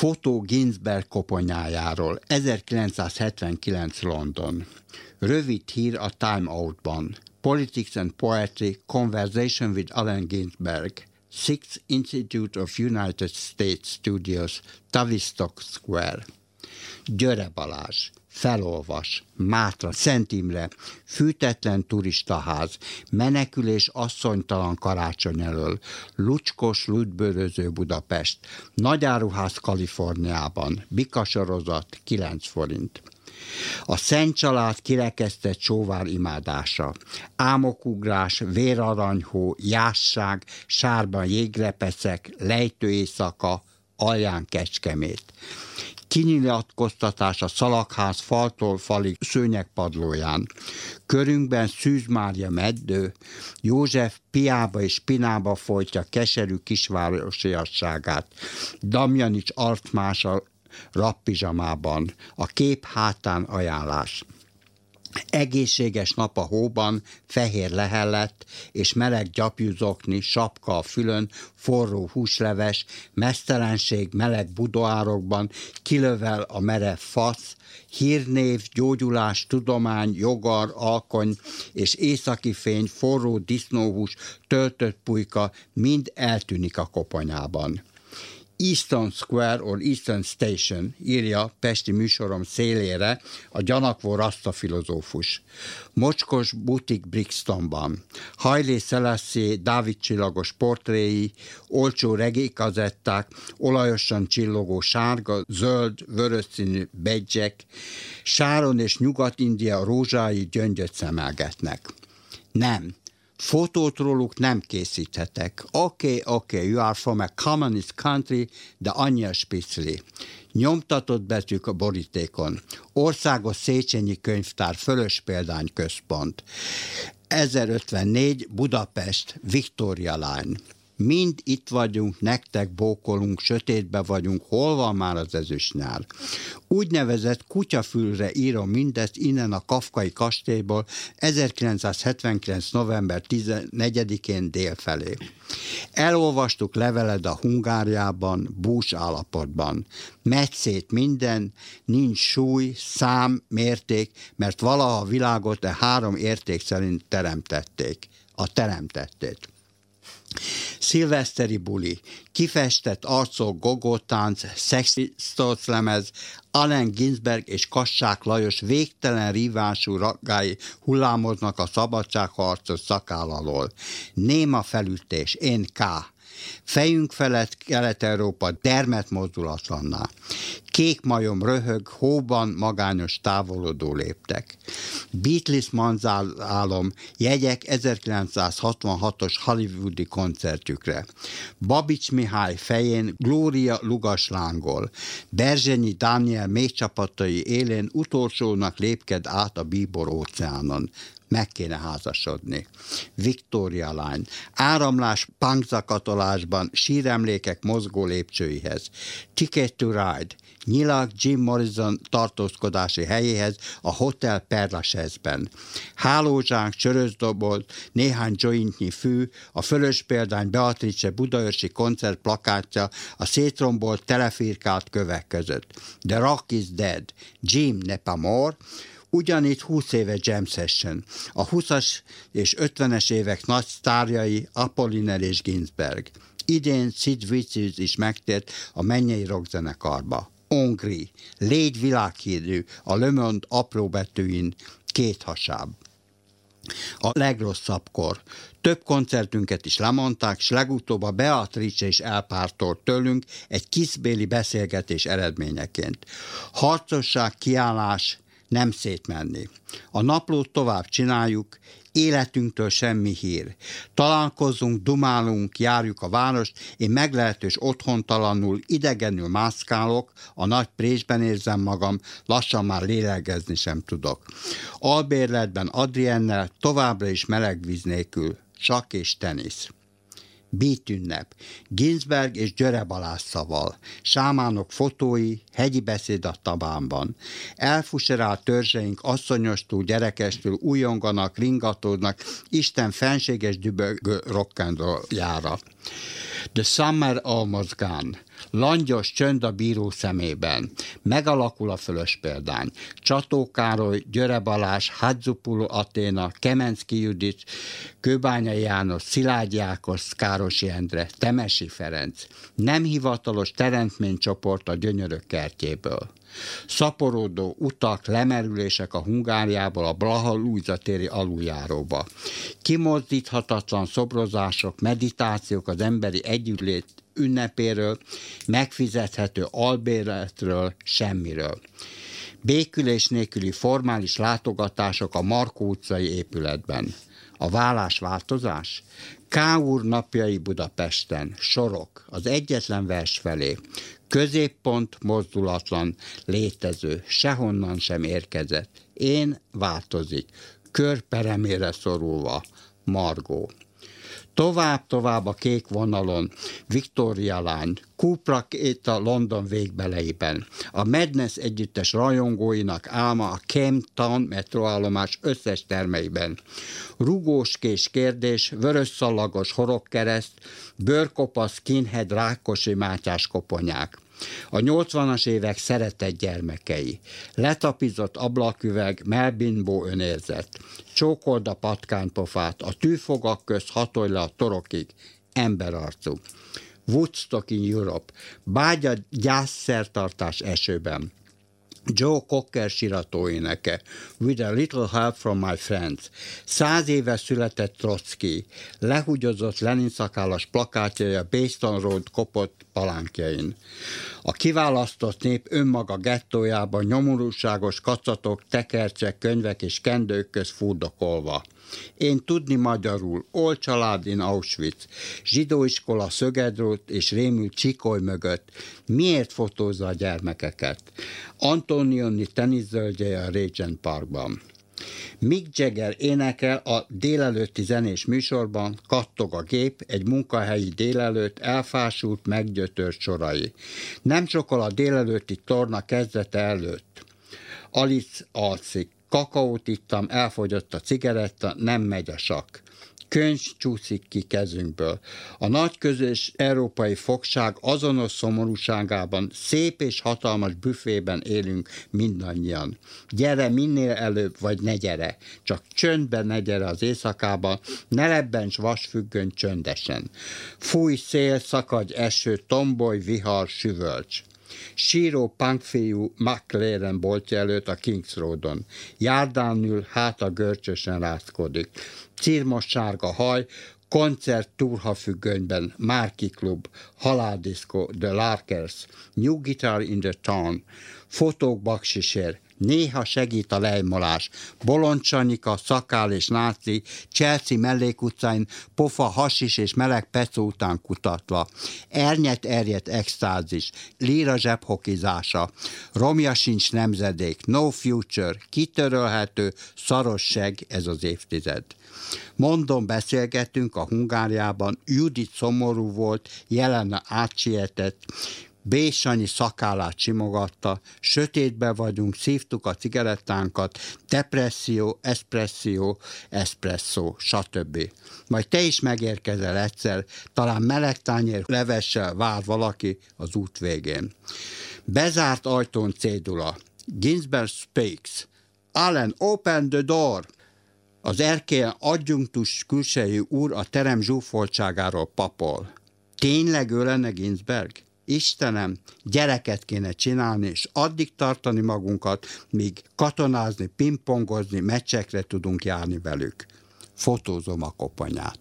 Fotó Ginsberg koponyájáról, 1979 London. Rövid hír a Time Out-ban. Politics and Poetry, Conversation with Allen Ginsberg. Sixth Institute of United States Studios, Tavistock Square. Györe Balázs felolvas, Mátra, Szent Imre, fűtetlen turistaház, menekülés asszonytalan karácsony elől, lucskos, lütbőröző Budapest, nagyáruház Kaliforniában, bikasorozat 9 forint. A Szent Család kirekesztett sóvár imádása, ámokugrás, véraranyhó, jásság, sárban jégrepecek, lejtő éjszaka, alján kecskemét kinyilatkoztatás a szalagház faltól falig szőnyegpadlóján. Körünkben Szűz Mária meddő, József piába és pinába folytja keserű kisvárosiasságát. Damjanics artmás a rappizsamában, a kép hátán ajánlás. Egészséges nap a hóban, fehér lehellett, és meleg gyapjúzokni, sapka a fülön, forró húsleves, mesztelenség meleg budoárokban, kilövel a merev fasz, hírnév, gyógyulás, tudomány, jogar, alkony és északi fény, forró disznóhús, töltött pulyka mind eltűnik a koponyában. Easton Square or Eastern Station, írja Pesti műsorom szélére a gyanakvó rasta filozófus. Mocskos butik Brixtonban. Hajlé Selassie Dávid csillagos portréi, olcsó regékazetták, olajosan csillogó sárga, zöld, vörösszínű begyek, Sáron és Nyugat-India rózsái gyöngyöt szemelgetnek. Nem, Fotót róluk nem készíthetek. Oké, okay, oké, okay, you are from a communist country, de annyi a spicli. Nyomtatott betűk a borítékon. Országos Széchenyi Könyvtár Fölös Példány Központ. 1054 Budapest, Victoria Line mind itt vagyunk, nektek bókolunk, sötétbe vagyunk, hol van már az ezüst nyár? Úgynevezett kutyafülre írom mindezt innen a Kafkai kastélyból 1979. november 14-én délfelé. Elolvastuk leveled a Hungáriában, bús állapotban. Megy szét minden, nincs súly, szám, mérték, mert valaha a világot e három érték szerint teremtették. A teremtettét. Szilveszteri buli, kifestett arcok, gogótánc, szexi lemez, Allen Ginsberg és Kassák Lajos végtelen rívású raggái hullámoznak a szabadságharcos szakáll alól. Néma felütés, én K. Fejünk felett Kelet-Európa dermet mozdulatlanná. Kék majom röhög, hóban magányos távolodó léptek. Beatles manzálom jegyek 1966-os hollywoodi koncertjükre. Babics Mihály fején Glória Lugas lángol. Berzsenyi Dániel még csapatai élén utolsónak lépked át a bíbor óceánon meg kéne házasodni. Victoria lány, áramlás punkzakatolásban, síremlékek mozgó lépcsőihez. Ticket to Ride, nyilag Jim Morrison tartózkodási helyéhez a Hotel Perlasezben. Hálózsánk, csörözdobolt, néhány jointnyi fű, a fölös példány Beatrice budaörsi koncert plakátja a szétrombolt telefirkált kövek között. The Rock is Dead, Jim Nepamore, Ugyanitt 20 éve jam session. A 20-as és 50-es évek nagy sztárjai Apolliner és Ginsberg. Idén Sid Vicious is megtért a mennyei rockzenekarba. Ongri, légy világhírű, a Le Monde apró betűin két hasáb. A legrosszabbkor. Több koncertünket is lemondták, és legutóbb a Beatrice is elpártolt tőlünk egy kiszbéli beszélgetés eredményeként. Harcosság, kiállás, nem szétmenni. A naplót tovább csináljuk, életünktől semmi hír. Találkozunk, dumálunk, járjuk a várost, én meglehetős otthontalanul, idegenül mászkálok, a nagy présben érzem magam, lassan már lélegezni sem tudok. Albérletben Adriennel továbbra is meleg víz nélkül, csak és tenisz. Beat ünnep, Ginsberg és Györe Balázs szaval, sámánok fotói, hegyi beszéd a tabánban. Elfuserált törzseink asszonyostól, gyerekestől újonganak, ringatódnak, Isten fenséges dübögő rock'n'rolljára. The Summer Almost Gone, Langyos csönd a bíró szemében. Megalakul a fölös példány. Csató Károly, Györe Balázs, Hadzupulu Aténa, Kemenszki Judit, Kőbányai János, Szilágy Jákos, Károsi Endre, Temesi Ferenc. Nem hivatalos teremtménycsoport a gyönyörök kertjéből. Szaporodó utak, lemerülések a Hungáriából a Blaha téri aluljáróba. Kimozdíthatatlan szobrozások, meditációk az emberi együttlét ünnepéről, megfizethető albéletről, semmiről. Békülés nélküli formális látogatások a Markó utcai épületben. A vállás változás? K. úr napjai Budapesten, sorok, az egyetlen vers felé, középpont mozdulatlan, létező, sehonnan sem érkezett. Én változik, körperemére szorulva, Margó. Tovább-tovább a kék vonalon, Victoria Line, Cupra a London végbeleiben. A Madness együttes rajongóinak álma a Town metroállomás összes termeiben. Rugós kés kérdés, vörös szalagos horogkereszt, bőrkopasz, skinhead, rákosi mátyás koponyák. A 80-as évek szeretett gyermekei. Letapizott ablaküveg, melbimbó önérzet. Csókold a patkánypofát, a tűfogak közt hatolj le a torokig. Emberarcú. Woodstock in Europe. Bágya gyászszertartás esőben. Joe Cocker siratóéneke, With a Little Help from My Friends. Száz éve született Trotsky, lehugyozott Lenin szakállas plakátjai a Baston Road kopott palánkjain. A kiválasztott nép önmaga gettójában nyomorúságos kacatok, tekercsek, könyvek és kendők köz furdokolva. Én tudni magyarul, ol család in Auschwitz, zsidóiskola Szögedrót és rémült Csikoly mögött. Miért fotózza a gyermekeket? Antonioni teniszölgye a Regent Parkban. Mick Jagger énekel a délelőtti zenés műsorban, kattog a gép, egy munkahelyi délelőtt elfásult, meggyötört sorai. Nem sokkal a délelőtti torna kezdete előtt. Alice alszik, kakaót ittam, elfogyott a cigaretta, nem megy a sak könyv csúszik ki kezünkből. A nagy közös európai fogság azonos szomorúságában, szép és hatalmas büfében élünk mindannyian. Gyere minél előbb, vagy ne gyere, csak csöndben ne gyere az éjszakában, ne lebbents vasfüggön csöndesen. Fúj szél, szakadj eső, tomboly, vihar, süvölcs síró punkfiú McLaren boltja előtt a Kings Roadon. Járdán ül, háta görcsösen rázkodik. Cirmos sárga haj, koncert függönyben, Márki Klub, Haláldiszko, The Larkers, New Guitar in the Town, fotók baksisér, Néha segít a lejmolás. Boloncsanyika, szakál és náci, Chelsea mellékutcáin pofa, hasis és meleg pecó után kutatva. Ernyet erjet extázis, líra zsebhokizása, romja sincs nemzedék, no future, kitörölhető, szaros seg ez az évtized. Mondom, beszélgettünk a Hungáriában, Judit szomorú volt, jelenne átsietett, Bésanyi szakállát simogatta, sötétbe vagyunk, szívtuk a cigarettánkat, depresszió, espresszió, espresszó, stb. Majd te is megérkezel egyszer, talán meleg tányér levessel vár valaki az út végén. Bezárt ajtón cédula. Ginsberg speaks. Allen, open the door! Az erkélyen adjunktus külsejű úr a terem zsúfoltságáról papol. Tényleg ő lenne Ginsberg? Istenem, gyereket kéne csinálni, és addig tartani magunkat, míg katonázni, pingpongozni, meccsekre tudunk járni velük. Fotózom a koponyát.